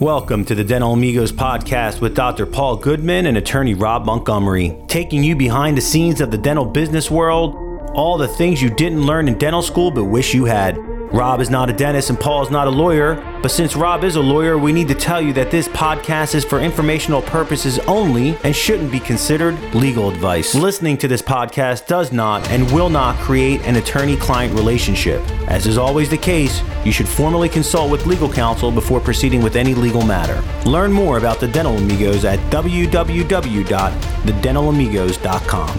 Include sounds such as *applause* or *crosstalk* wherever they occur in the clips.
Welcome to the Dental Amigos podcast with Dr. Paul Goodman and attorney Rob Montgomery, taking you behind the scenes of the dental business world, all the things you didn't learn in dental school but wish you had. Rob is not a dentist and Paul is not a lawyer, but since Rob is a lawyer, we need to tell you that this podcast is for informational purposes only and shouldn't be considered legal advice. Listening to this podcast does not and will not create an attorney client relationship. As is always the case, you should formally consult with legal counsel before proceeding with any legal matter. Learn more about the Dental Amigos at www.thedentalamigos.com.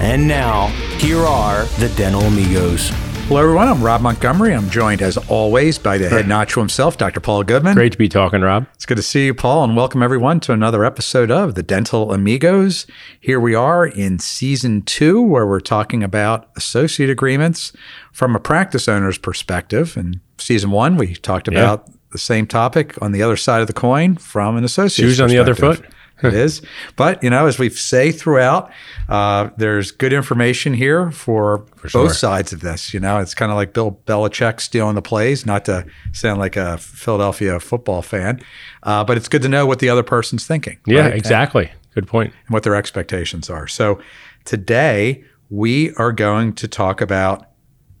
And now, here are the Dental Amigos. Hello, everyone. I'm Rob Montgomery. I'm joined, as always, by the head nacho himself, Dr. Paul Goodman. Great to be talking, Rob. It's good to see you, Paul, and welcome everyone to another episode of the Dental Amigos. Here we are in season two, where we're talking about associate agreements from a practice owner's perspective. In season one, we talked about the same topic on the other side of the coin from an associate. Shoes on the other foot. It is. But, you know, as we say throughout, uh, there's good information here for, For sure. both sides of this. You know, it's kind of like Bill Belichick stealing the plays, not to sound like a Philadelphia football fan, uh, but it's good to know what the other person's thinking. Yeah, right? exactly. Good point. And what their expectations are. So today we are going to talk about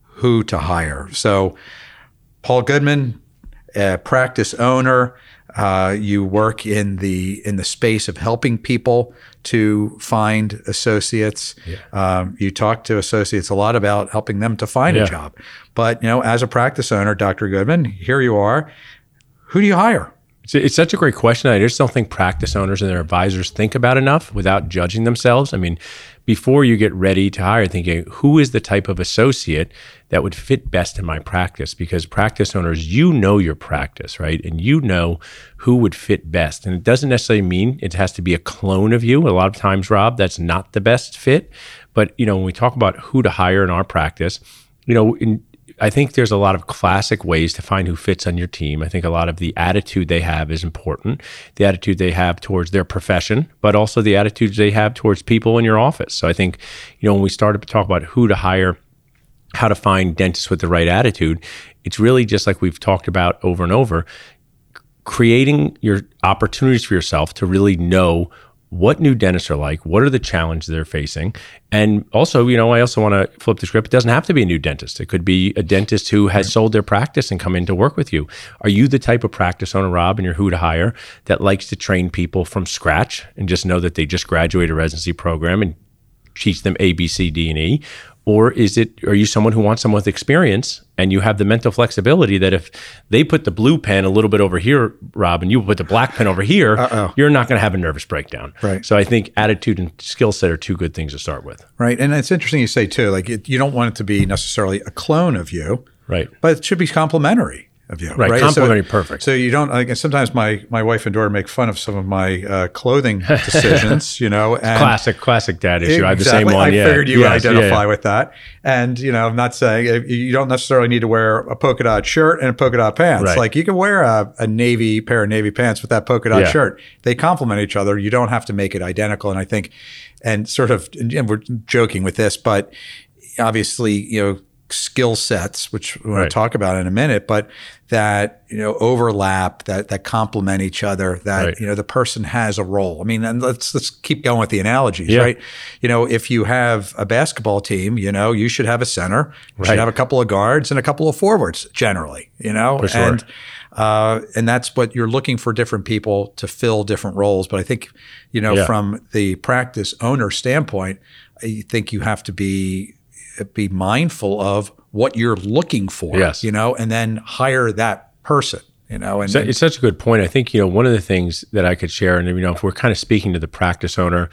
who to hire. So, Paul Goodman, a practice owner, uh, you work in the in the space of helping people to find associates. Um, you talk to associates a lot about helping them to find Yeah. a job. But you know, as a practice owner, Dr. Goodman, here you are. Who do you hire? It's, it's such a great question. I just don't think practice owners and their advisors think about enough without judging themselves. I mean, before you get ready to hire, thinking who is the type of associate that would fit best in my practice? Because practice owners, you know your practice, right? And you know who would fit best. And it doesn't necessarily mean it has to be a clone of you. A lot of times, Rob, that's not the best fit. But you know, when we talk about who to hire in our practice, you know, in I think there's a lot of classic ways to find who fits on your team. I think a lot of the attitude they have is important, the attitude they have towards their profession, but also the attitudes they have towards people in your office. So I think, you know, when we started to talk about who to hire, how to find dentists with the right attitude, it's really just like we've talked about over and over, creating your opportunities for yourself to really know what new dentists are like, what are the challenges they're facing, and also, you know, I also want to flip the script. It doesn't have to be a new dentist. It could be a dentist who has sold their practice and come in to work with you. Are you the type of practice owner, Rob, and you're who to hire that likes to train people from scratch and just know that they just graduated a residency program and teach them A, B, C, D, and E? Or is it, are you someone who wants someone with experience and you have the mental flexibility that if they put the blue pen a little bit over here, Rob, and you put the black pen over here, *laughs* you're not going to have a nervous breakdown. Right. So I think attitude and skill set are two good things to start with. Right. And it's interesting you say too, like it, you don't want it to be necessarily a clone of you. Right. but it should be complementary of you. Right, So- complementary, perfect. So you don't like. Sometimes my my wife and daughter make fun of some of my uh, clothing decisions. *laughs* You know, and Classic, classic dad issue. I have the same Exactly. one. I yeah. figured you Yes, would yeah, identify yeah. with that. And you know, I'm not saying uh, you don't necessarily need to wear a polka dot shirt and a polka dot pants. Right. Like you can wear a, a navy pair of navy pants with that polka dot shirt. They complement each other. You don't have to make it identical. And I think, and sort of, and we're joking with this, but obviously, you know, skill sets, which we're going Right. to talk about in a minute, but that you know overlap, that that complement each other, that Right. you know the person has a role. I mean, and let's let's keep going with the analogies, Yeah. right? You know, if you have a basketball team, you know, you should have a center, you should have a couple of guards and a couple of forwards generally, you know, sure. and uh, and that's what you're looking for different people to fill different roles. But I think, you know, Yeah. from the practice owner standpoint, I think you have to be be mindful of what you're looking for, Yes. you know, and then hire that person, you know, and, So it's such a good point. I think you know one of the things that I could share, and you know, if we're kind of speaking to the practice owner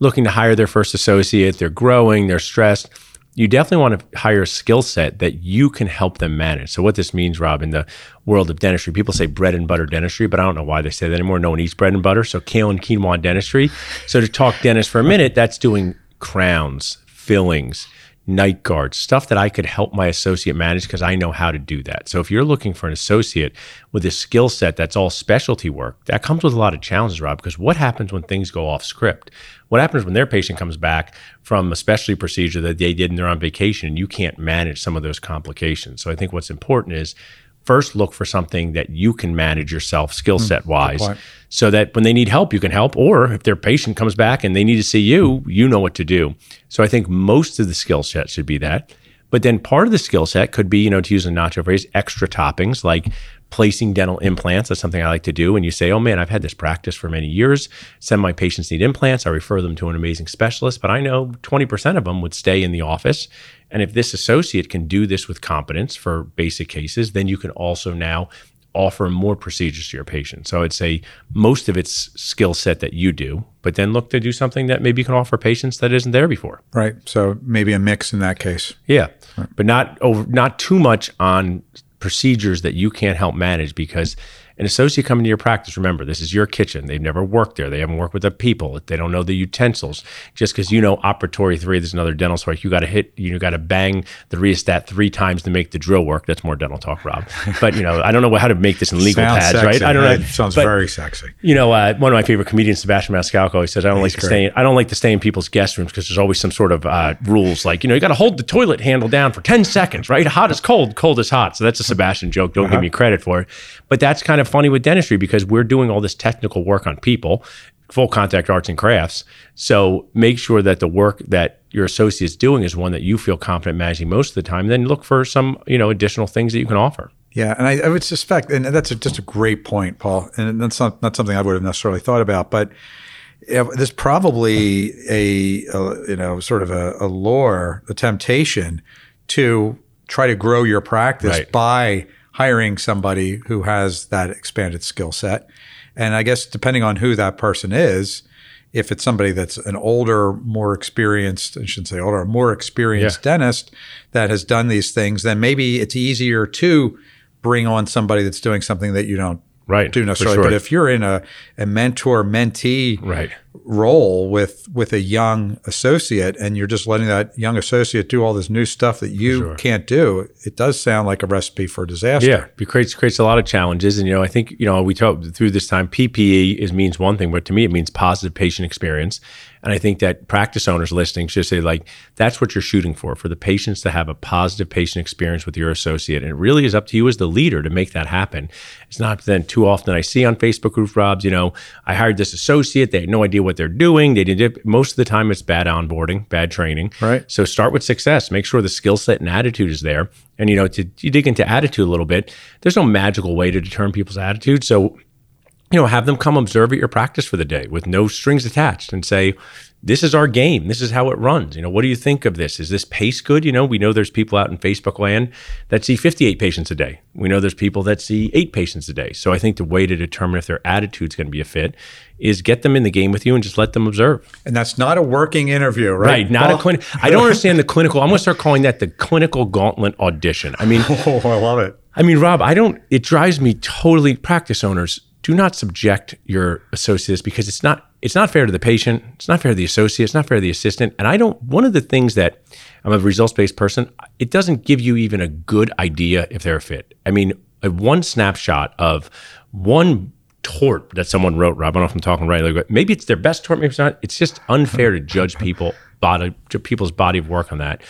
looking to hire their first associate, they're growing, they're stressed. You definitely want to hire a skill set that you can help them manage. So what this means, Rob, in the world of dentistry, people say bread and butter dentistry, but I don't know why they say that anymore. No one eats bread and butter, so kale and quinoa dentistry. So to talk dentist for a minute, that's doing crowns, fillings, night guards, stuff that I could help my associate manage because I know how to do that. So if you're looking for an associate with a skill set that's all specialty work, that comes with a lot of challenges, Rob, because what happens when things go off script? What happens when their patient comes back from a specialty procedure that they did and they're on vacation and you can't manage some of those complications? So I think what's important is first look for something that you can manage yourself skill hmm, set wise so that when they need help you can help or if their patient comes back and they need to see you you know what to do. So i think most of the skill set should be that. But then part of the skill set could be you know to use a nacho phrase extra toppings like placing dental implants. That's something i like to do. And you say oh man i've had this practice for many years. Some of my patients need implants. I refer them to an amazing specialist. But i know 20% of them would stay in the office and if this associate can do this with competence for basic cases then you can also now offer more procedures to your patient. So I'd say most of it's skill set that you do, but then look to do something that maybe you can offer patients that isn't there before. Right. So maybe a mix in that case. Yeah, but not over, not too much on procedures that you can't help manage because an associate coming to your practice, remember, this is your kitchen. They've never worked there. They haven't worked with the people. They don't know the utensils. Just because you know operatory three, there's another dental source. You got to hit, you got to bang the rheostat three times to make the drill work. That's more dental talk, Rob. But you know, I don't know how to make this in *laughs* legal Sounds pads, sexy. right? I don't know. It sounds But- very sexy. you know, uh, one of my favorite comedians, Sebastian Maniscalco, he says, "I don't like to stay. In, I don't like to stay in people's guest rooms because there's always some sort of uh, rules, like you know, you got to hold the toilet handle down for ten seconds, right? Hot is cold, cold is hot. So that's a Sebastian joke. Don't give me credit for it, but that's kind of funny with dentistry because we're doing all this technical work on people, full contact arts and crafts. So make sure that the work that your associate's doing is one that you feel confident managing most of the time. Then look for some, you know, additional things that you can offer. Yeah, and I, I would suspect, and that's a, just a great point, Paul, and that's not, not something I would have necessarily thought about, but there's probably a, a you know sort of a, a lure, a temptation to try to grow your practice Right. by hiring somebody who has that expanded skill set, and I guess depending on who that person is. If it's somebody that's an older, more experienced, I shouldn't say older, more experienced dentist that has done these things, then maybe it's easier to bring on somebody that's doing something that you don't Right, do necessarily. sure. But if you're in a, a mentor mentee Right. Role with with a young associate and you're just letting that young associate do all this new stuff that you sure. can't do, it does sound like a recipe for disaster. Yeah, it creates creates a lot of challenges, and you know, I think you know we talk through this time. PPE is means one thing, but to me, it means positive patient experience. And I think that practice owners listening should say like that's what you're shooting for for the patients to have a positive patient experience with your associate. And it really is up to you as the leader to make that happen. It's not then too often I see on Facebook group Robs, you know, I hired this associate, they had no idea what they're doing. They did most of the time it's bad onboarding, bad training. Right. So start with success. Make sure the skill set and attitude is there. And you know, to you dig into attitude a little bit, there's no magical way to determine people's attitude. So you know, have them come observe at your practice for the day with no strings attached and say, this is our game. This is how it runs. You know, what do you think of this? Is this pace good? You know, we know there's people out in Facebook land that see 58 patients a day. We know there's people that see eight patients a day. So I think the way to determine if their attitude's going to be a fit is get them in the game with you and just let them observe. And that's not a working interview, right? Right. Not Paul? a clinic. I don't understand the clinical. I'm going to start calling that the clinical gauntlet audition. I mean, *laughs* Oh, I love it. I mean, Rob, I don't, it drives me totally, practice owners, do not subject your associates because it's not, it's not fair to the patient. It's not fair to the associate. It's not fair to the assistant. And I don't, one of the things that I'm a results based person, it doesn't give you even a good idea if they're a fit. I mean, one snapshot of one tort that someone wrote, Rob, I don't know if I'm talking right, like, maybe it's their best tort, maybe it's not. It's just unfair to judge people, body, to people's body of work on that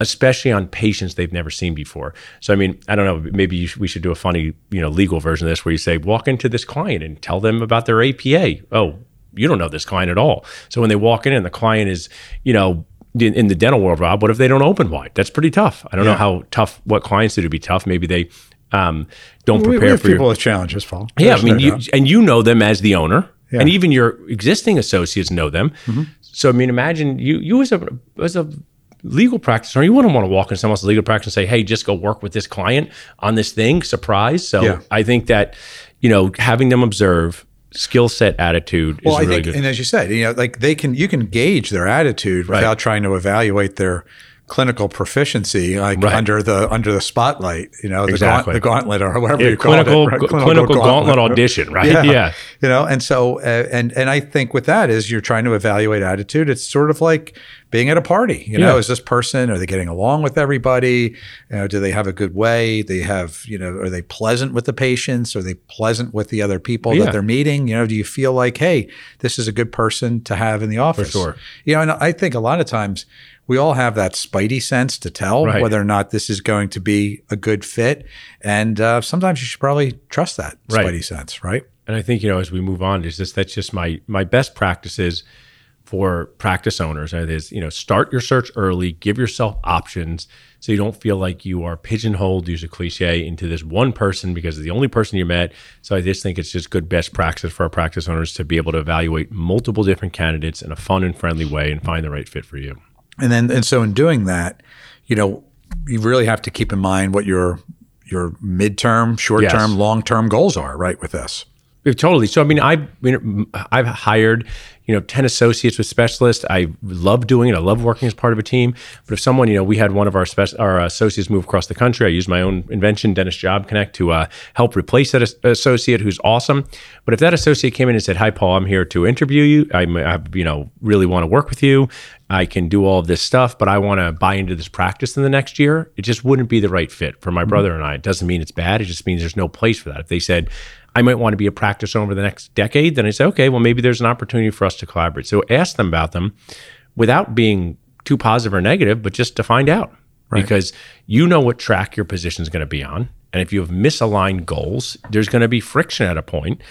especially on patients they've never seen before. So, I mean, I don't know, maybe you we should do a funny, you know, legal version of this where you say, walk into this client and tell them about their APA. Oh, you don't know this client at all. So when they walk in and the client is, you know, in, in the dental world, Rob, what if they don't open wide? That's pretty tough. I don't know how tough, what clients do to be tough. Maybe they um, don't We, we prepare have for your, people with challenges, Paul. yeah, I mean, no you, and you know them as the owner, Yeah. and even your existing associates know them. Mm-hmm. So, I mean, imagine you you as a as a legal practice or you wouldn't want to walk in someone else's legal practice and say, "Hey, just go work with this client on this thing." Surprise! So, Yeah. I think that you know having them observe skill set attitude Well, is I really think, good. and as you said, you know, like they can, you can gauge their attitude without trying to evaluate their clinical proficiency, like Right. under the under the spotlight. You know, the, Exactly. gaunt, the gauntlet or whatever Yeah, you call clinical, it. right? clinical, gauntlet audition, right? Yeah. Yeah. you know, and so uh, and and I think with that is you're trying to evaluate attitude. It's sort of like being at a party. You know, Yeah. is this person are they getting along with everybody? You know, do they have a good way? They have you know, are they pleasant with the patients? Are they pleasant with the other people Yeah. that they're meeting? You know, do you feel like hey, this is a good person to have in the office? sure. You know, and I think a lot of times we all have that spidey sense to tell Right. whether or not this is going to be a good fit. And uh, sometimes you should probably trust that Right. spidey sense, right? And I think you know as we move on, is this that's just my my best practices for practice owners. It is you know start your search early, give yourself options, so you don't feel like you are pigeonholed. Use a cliche into this one person because it's the only person you met. So I just think it's just good best practice for our practice owners to be able to evaluate multiple different candidates in a fun and friendly way and find the right fit for you. And then and so in doing that, you know, you really have to keep in mind what your your midterm, short term, Yes. long term goals are, right? With this. Totally. So I mean, I've I've hired you know ten associates with specialists. I love doing it. I love working as part of a team. But if someone you know, we had one of our spec- our associates move across the country. I used my own invention, Dentist Job Connect, to uh, help replace that as- associate who's awesome. But if that associate came in and said, "Hi, Paul, I'm here to interview you. I'm, I you know really want to work with you. I can do all of this stuff, but I want to buy into this practice in the next year," it just wouldn't be the right fit for my brother and I. It doesn't mean it's bad. It just means there's no place for that. If they said, I might want to be a practice owner over the next decade, then I say, okay, well, maybe there's an opportunity for us to collaborate. So ask them about them without being too positive or negative, but just to find out. Because you know what track your position is going to be on. And if you have misaligned goals, there's going to be friction at a point.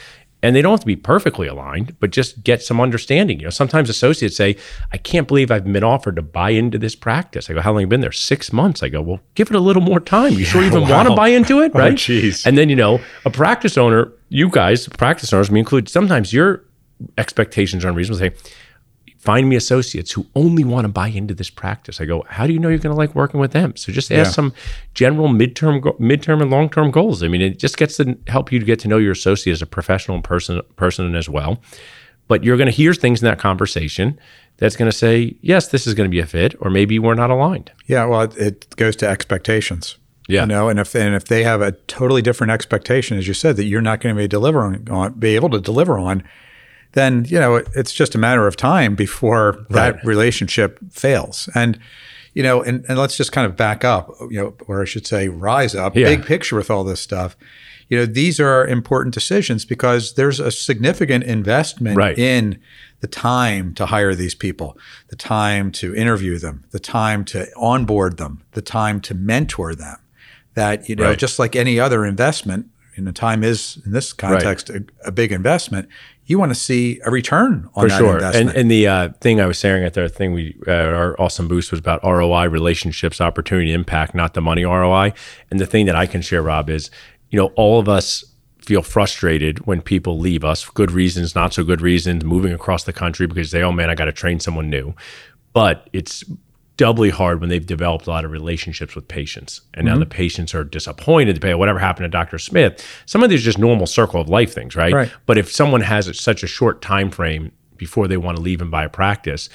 And they don't have to be perfectly aligned, but just get some understanding. You know, sometimes associates say, I can't believe I've been offered to buy into this practice. I go, How long have you been there? Six months. I go, Well, give it a little more time. You sure you even *laughs* want to buy into it? Oh, right. jeez. And then, you know, a practice owner, you guys, practice owners, me include, sometimes your expectations are unreasonable. Say, find me associates who only want to buy into this practice. I go, how do you know you're going to like working with them? So just ask Yeah. some general midterm, go- midterm and long-term goals. I mean, it just gets to help you to get to know your associate as a professional person, person as well. But you're going to hear things in that conversation that's going to say, yes, this is going to be a fit, or maybe we're not aligned. Yeah, well, it, it goes to expectations. Yeah. You know, and if and if they have a totally different expectation, as you said, that you're not going to be delivering on, be able to deliver on, then you know it's just a matter of time before that relationship fails. And you know, and, and let's just kind of back up, you know, or I should say, rise up, Yeah. big picture with all this stuff. You know, these are important decisions because there's a significant investment Right. in the time to hire these people, the time to interview them, the time to onboard them, the time to mentor them. That, you know, Right. just like any other investment, and the time is in this context a, a big investment, you want to see a return on for that sure. investment. And and the uh, thing I was saying at the thing we uh, our awesome boost was about ROI, relationships, opportunity, impact, not the money ROI. And the thing that I can share, Rob, is you know all of us feel frustrated when people leave us, good reasons, not so good reasons, moving across the country because they, oh man, I got to train someone new. But it's doubly hard when they've developed a lot of relationships with patients and Mm-hmm. now the patients are disappointed to pay whatever happened to dr smith some of these are just normal circle of life things right, Right. but if someone has such a short time frame before they want to leave and buy a practice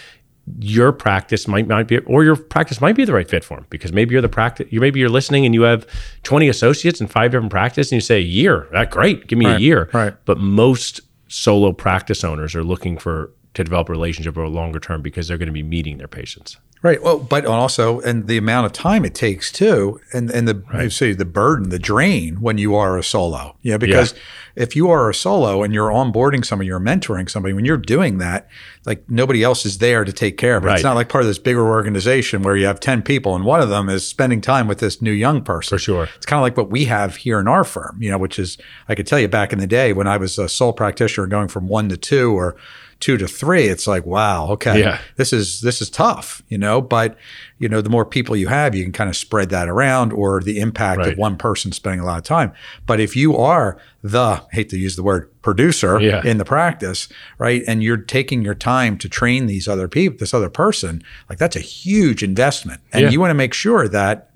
your practice might not be or your practice might be the right fit for them because maybe you're the practice you maybe you're listening and you have 20 associates in five different practices and you say a year that great give me a year right. but most solo practice owners are looking for to develop a relationship over a longer term because they're going to be meeting their patients Right. Well, but also, and the amount of time it takes too, and and the you say the burden, the drain when you are a solo. Yeah, because if you are a solo and you're onboarding somebody, you're mentoring somebody, when you're doing that, like nobody else is there to take care of it. It's not like part of this bigger organization where you have ten people and one of them is spending time with this new young person. For sure. It's kind of like what we have here in our firm, you know, which is I could tell you back in the day when I was a sole practitioner going from one to two or two to three, it's like, wow, okay Yeah. this is this is tough, you know. But you know, the more people you have, you can kind of spread that around, or the impact of one person spending a lot of time. But if you are the hate to use the word producer Yeah. in the practice, right, and you're taking your time to train these other people, this other person, like that's a huge investment, and Yeah. you want to make sure that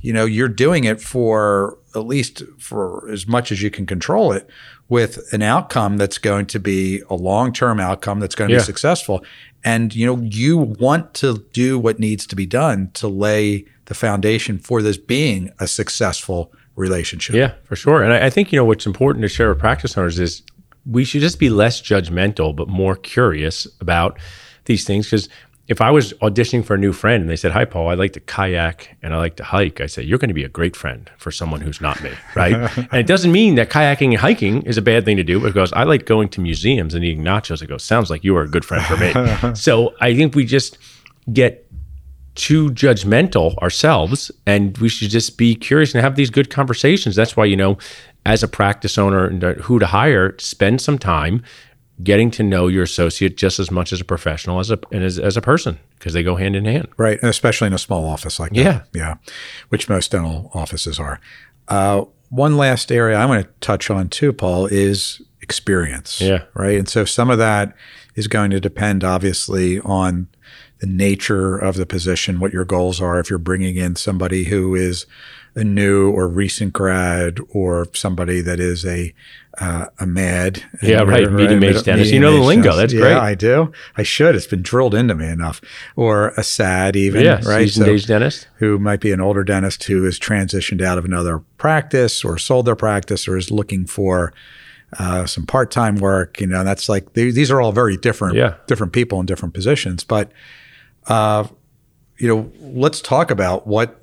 you know you're doing it for at least for as much as you can control it with an outcome that's going to be a long-term outcome that's going to Yeah. be successful and you know you want to do what needs to be done to lay the foundation for this being a successful relationship Yeah, for sure. And I, I think you know what's important to share with practice owners is we should just be less judgmental, but more curious about these things. Because if I was auditioning for a new friend and they said, Hi, Paul, I like to kayak and I like to hike, I say, You're going to be a great friend for someone who's not me. *laughs* Right. and it doesn't mean that kayaking and hiking is a bad thing to do because I like going to museums and eating nachos. It goes, Sounds like you are a good friend for me. *laughs* so I think we just get too judgmental ourselves and we should just be curious and have these good conversations. That's why, you know, as a practice owner and who to hire, spend some time getting to know your associate just as much as a professional as a and as, as a person because they go hand in hand. Right, and especially in a small office like Yeah. that. Yeah, which most dental offices are. Uh, one last area I want to touch on too, Paul, is experience. Yeah. Right, and so some of that is going to depend, obviously, on the nature of the position, what your goals are. If you're bringing in somebody who is a new or recent grad, or somebody that is a uh, a med, Yeah, right. Medium age dentist. You know the lingo. dentist. That's yeah, great. I do. I should. It's been drilled into me enough. Or a SAD, even. Yeah, right. seasoned So- age dentist. who might be an older dentist who has transitioned out of another practice or sold their practice or is looking for uh, some part-time work. You know, that's like they, these are all very different, Yeah. different people in different positions. But uh, you know, let's talk about what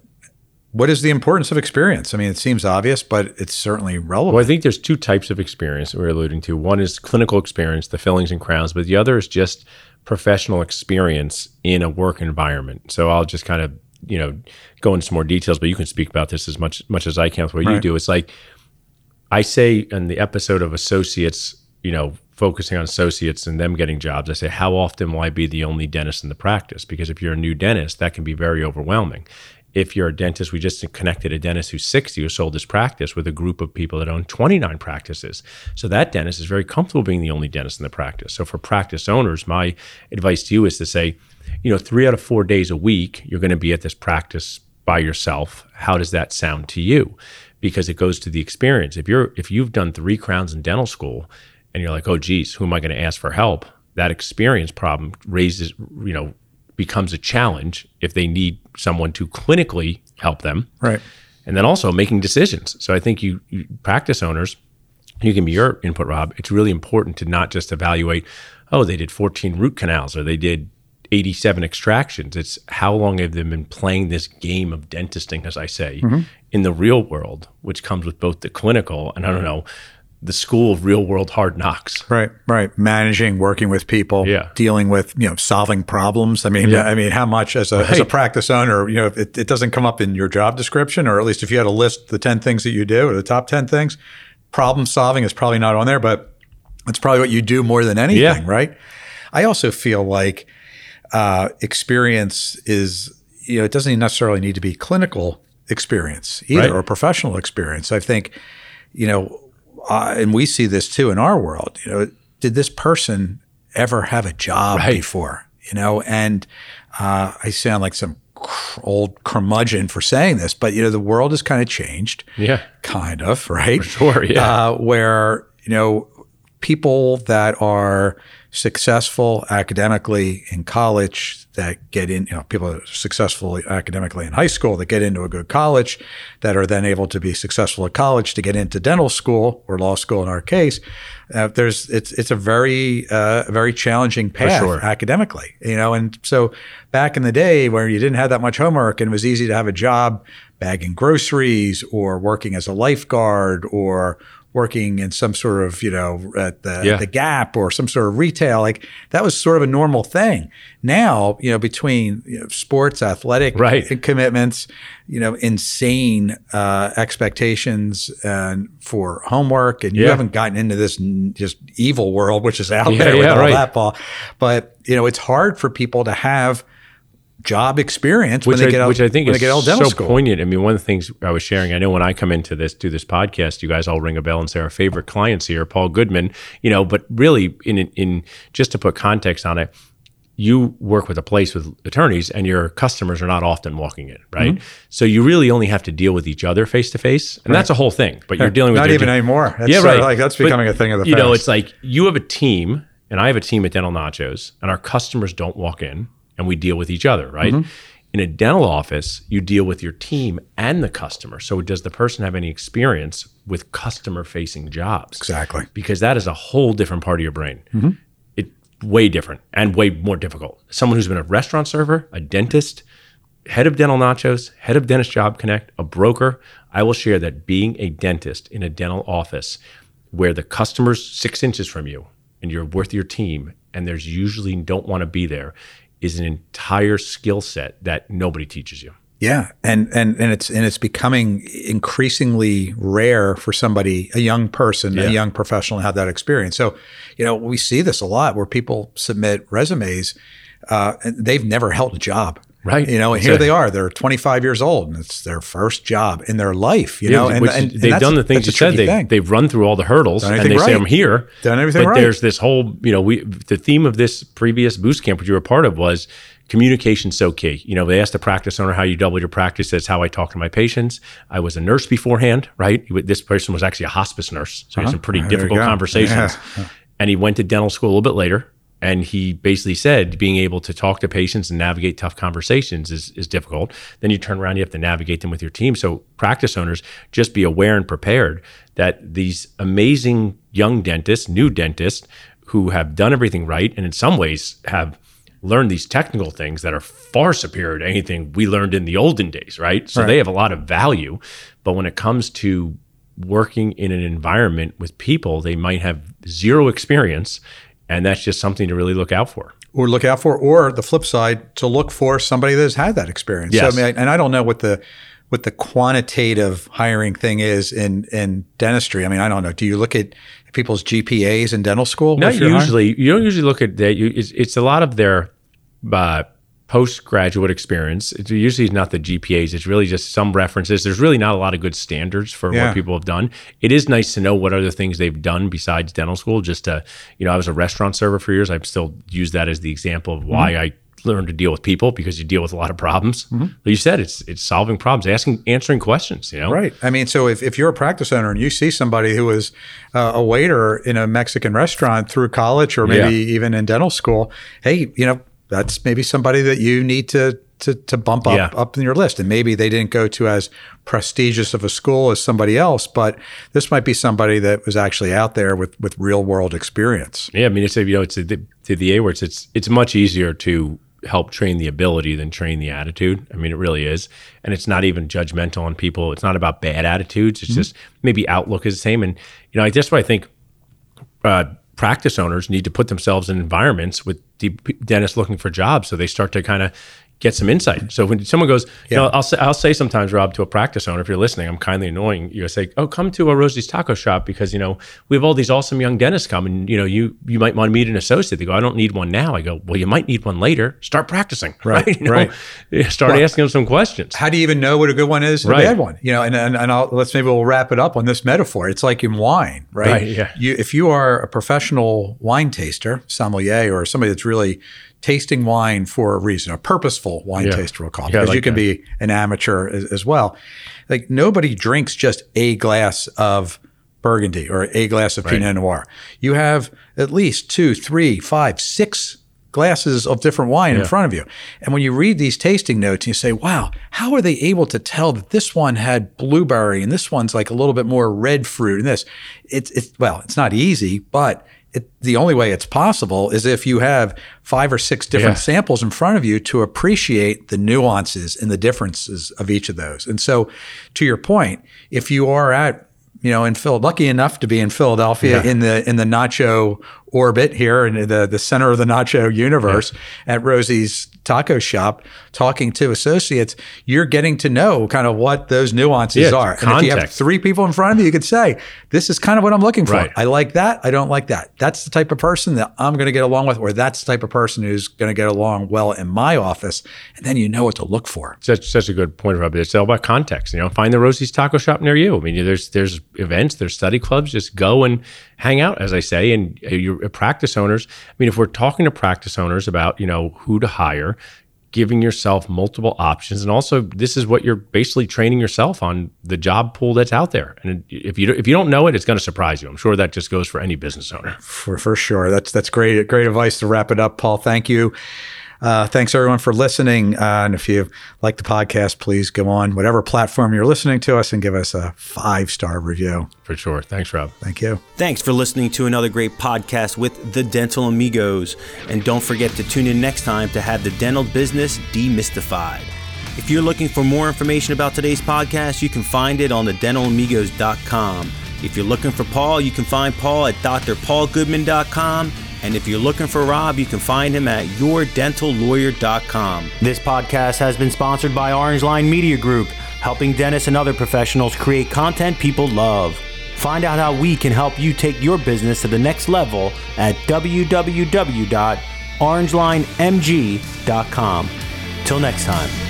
what is the importance of experience. I mean, it seems obvious, but it's certainly relevant. Well, I think there's two types of experience that we're alluding to. One is clinical experience, the fillings and crowns, but the other is just professional experience in a work environment. So I'll just kind of, you know, go into some more details, but you can speak about this as much much as I can with what you do. It's like I say in the episode of associates, you know, focusing on associates and them getting jobs, I say, how often will I be the only dentist in the practice? Because if you're a new dentist, that can be very overwhelming. If you're a dentist, we just connected a dentist who's 60 who sold his practice with a group of people that own 29 practices. So that dentist is very comfortable being the only dentist in the practice. So for practice owners, my advice to you is to say, you know, three out of four days a week, you're going to be at this practice by yourself. How does that sound to you? Because it goes to the experience. If you're if you've done three crowns in dental school and you're like, oh geez, who am I going to ask for help? That experience problem raises, you know, becomes a challenge if they need someone to clinically help them. right. And then also making decisions. So I think you, you practice owners, you can be your input, Rob. It's really important to not just evaluate, oh, they did 14 root canals or they did 87 extractions. It's how long have they been playing this game of dentisting, as I say, mm-hmm. in the real world, which comes with both the clinical and I don't know, the school of real world hard knocks. Right, right. Managing, working with people, Yeah. dealing with, you know, solving problems. I mean, I mean, how much as a as a practice owner, you know, it, it doesn't come up in your job description, or at least if you had to list the ten things that you do or the top ten things, problem solving is probably not on there, but it's probably what you do more than anything, Yeah. right? I also feel like uh, experience is, you know, it doesn't necessarily need to be clinical experience either Right. or professional experience. I think, you know, uh, and we see this too in our world. You know, did this person ever have a job Right. before? You know, and uh, I sound like some cr- old curmudgeon for saying this, but you know, the world has kind of changed, Yeah. kind of, right? Sure. Yeah. uh, where you know people that are successful academically in college that get in you know people that are successful academically in high school that get into a good college that are then able to be successful at college to get into dental school or law school in our case uh, there's it's it's a very uh, very challenging path sure. academically you know and so back in the day where you didn't have that much homework and it was easy to have a job bagging groceries or working as a lifeguard or working in some sort of you know at the, Yeah. the gap or some sort of retail like that was sort of a normal thing now you know between you know, sports athletic Right. commitments you know insane uh, expectations and for homework and you haven't gotten into this n- just evil world which is out Yeah, there with yeah, all right. that ball. but you know it's hard for people to have job experience which when they I, get out which I think is they get out of dental so school poignant. I mean, one of the things I was sharing, I know when I come into this, do this podcast, you guys all ring a bell and say our favorite clients here, Paul Goodman, you know, but really in, in just to put context on it, you work with a place with attorneys and your customers are not often walking in, right? Mm-hmm. So you really only have to deal with each other face to face. And that's a whole thing, but you're dealing with not even anymore that's yeah, right. like that's But, becoming a thing of the You know, it's like you have a team, and I have a team at Dental Nachos, and our customers don't walk in, and we deal with each other, right? Mm-hmm. In a dental office, you deal with your team and the customer. So, does the person have any experience with customer facing jobs. Exactly. Because that is a whole different part of your brain. It way different and way more difficult. Someone who's been a restaurant server, a dentist, head of dental nachos, head of dentist job connect, a broker, I will share that being a dentist in a dental office where the customer's six inches from you and you're with your team and there's usually don't want to be there is an entire skill set that nobody teaches you. Yeah, and and and it's and it's becoming increasingly rare for somebody, a young person, Yeah. a young professional, to have that experience. So, you know, we see this a lot where people submit resumes, uh, and they've never held a job. Right. You know, and here they are. They're 25 years old, and it's their first job in their life. You know, and, and, and they've done the things you said. They, thing. they've run through all the hurdles and they say. I'm here. Done everything but right. there's this whole, you know, we the theme of this previous boost camp, which you were a part of, was communication so key. You know, they asked the practice owner how you double your practice. That's how I talk to my patients. I was a nurse beforehand, right? This person was actually a hospice nurse. So he had some pretty Uh-huh. There difficult conversations. And he went to dental school a little bit later. And he basically said being able to talk to patients and navigate tough conversations is, is difficult. Then you turn around, you have to navigate them with your team. So, practice owners, just be aware and prepared that these amazing young dentists, new dentists who have done everything right and in some ways have learned these technical things that are far superior to anything we learned in the olden days, right? So, they have a lot of value. But when it comes to working in an environment with people, they might have zero experience. And that's just something to really look out for. or look out for, or the flip side, to look for somebody that's had that experience. Yes. So, I mean, and I don't know what the what the quantitative hiring thing is in in dentistry. I mean, I don't know. Do you look at people's GPAs in dental school? Not you're hiring? usually. You don't usually look at that. You, it's, it's a lot of their uh, postgraduate experience. It's usually not the GPAs. It's really just some references. There's really not a lot of good standards for Yeah. what people have done. It is nice to know what other things they've done besides dental school. Just to, you know, I was a restaurant server for years. I still use that as the example of why Mm-hmm. I learned to deal with people because you deal with a lot of problems. Like you said, it's it's solving problems, asking, answering questions. You know, Right. I mean, so if, if you're a practice owner and you see somebody who was uh, a waiter in a Mexican restaurant through college or maybe Yeah. even in dental school, hey, you know, that's maybe somebody that you need to to, to bump up Yeah. up in your list. And maybe they didn't go to as prestigious of a school as somebody else, but this might be somebody that was actually out there with with real world experience. Yeah, I mean, it's a, you know, it's a, to the A words. It's it's much easier to help train the ability than train the attitude. I mean, it really is, and it's not even judgmental on people. It's not about bad attitudes. It's just maybe outlook is the same. And you know, that's why I think uh, practice owners need to put themselves in environments with dentists looking for jobs, so they start to kind of get some insight. So when someone goes, you know, I'll say, I'll say sometimes, Rob, to a practice owner, if you're listening, I'm kindly annoying. You I say, oh, come to a Rosie's Taco Shop because you know we have all these awesome young dentists come, and you know you you might want to meet an associate. They go, I don't need one now. I go, well, you might need one later. Start practicing, *laughs* right? You know? right. Start asking them some questions. How do you even know what a good one is and Right. a bad one? You know, and and, and I'll, let's maybe we'll wrap it up on this metaphor. It's like in wine, right? Right, yeah. You, if you are a professional wine taster, sommelier, or somebody that's really tasting wine for a reason, a purposeful wine Yeah. taster, we'll call it, Yeah, because like you can that. be an amateur as, as well. Like nobody drinks just a glass of Burgundy or a glass of Pinot Noir. You have at least two, three, five, six glasses of different wine in front of you. And when you read these tasting notes, you say, wow, how are they able to tell that this one had blueberry and this one's like a little bit more red fruit and this? It's, it's well, it's not easy, but it, the only way it's possible is if you have five or six different Yeah. samples in front of you to appreciate the nuances and the differences of each of those. And so, to your point, if you are at you know in Phil, lucky enough to be in Philadelphia Yeah. in the in the nacho orbit here in the the center of the nacho universe at Rosie's taco shop, talking to associates, you're getting to know kind of what those nuances Yeah, are. And if you have three people in front of you, you could say, "This is kind of what I'm looking for. Right. I like that. I don't like that. That's the type of person that I'm going to get along with, or that's the type of person who's going to get along well in my office." And then you know what to look for. such such a good point, Rob. It's all about context. You know, find the Rosie's Taco Shop near you. I mean, there's there's events, there's study clubs. Just go and hang out, as I say. And uh, you're practice owners. I mean, if we're talking to practice owners about you know who to hire, giving yourself multiple options, and also this is what you're basically training yourself on the job pool that's out there. And if you if you don't know it, it's going to surprise you. I'm sure that just goes for any business owner. For for sure. That's that's great. Great advice to wrap it up, Paul. Thank you. Uh, thanks everyone for listening. Uh, and if you like the podcast, please go on whatever platform you're listening to us and give us a five star review. For sure. Thanks, Rob. Thank you. Thanks for listening to another great podcast with the Dental Amigos. And don't forget to tune in next time to have the dental business demystified. If you're looking for more information about today's podcast, you can find it on the dentalamigos.com. If you're looking for Paul, you can find Paul at drpaulgoodman.com. And if you're looking for Rob, you can find him at yourdentallawyer.com. This podcast has been sponsored by Orange Line Media Group, helping dentists and other professionals create content people love. Find out how we can help you take your business to the next level at www.orangelinemg.com. Till next time.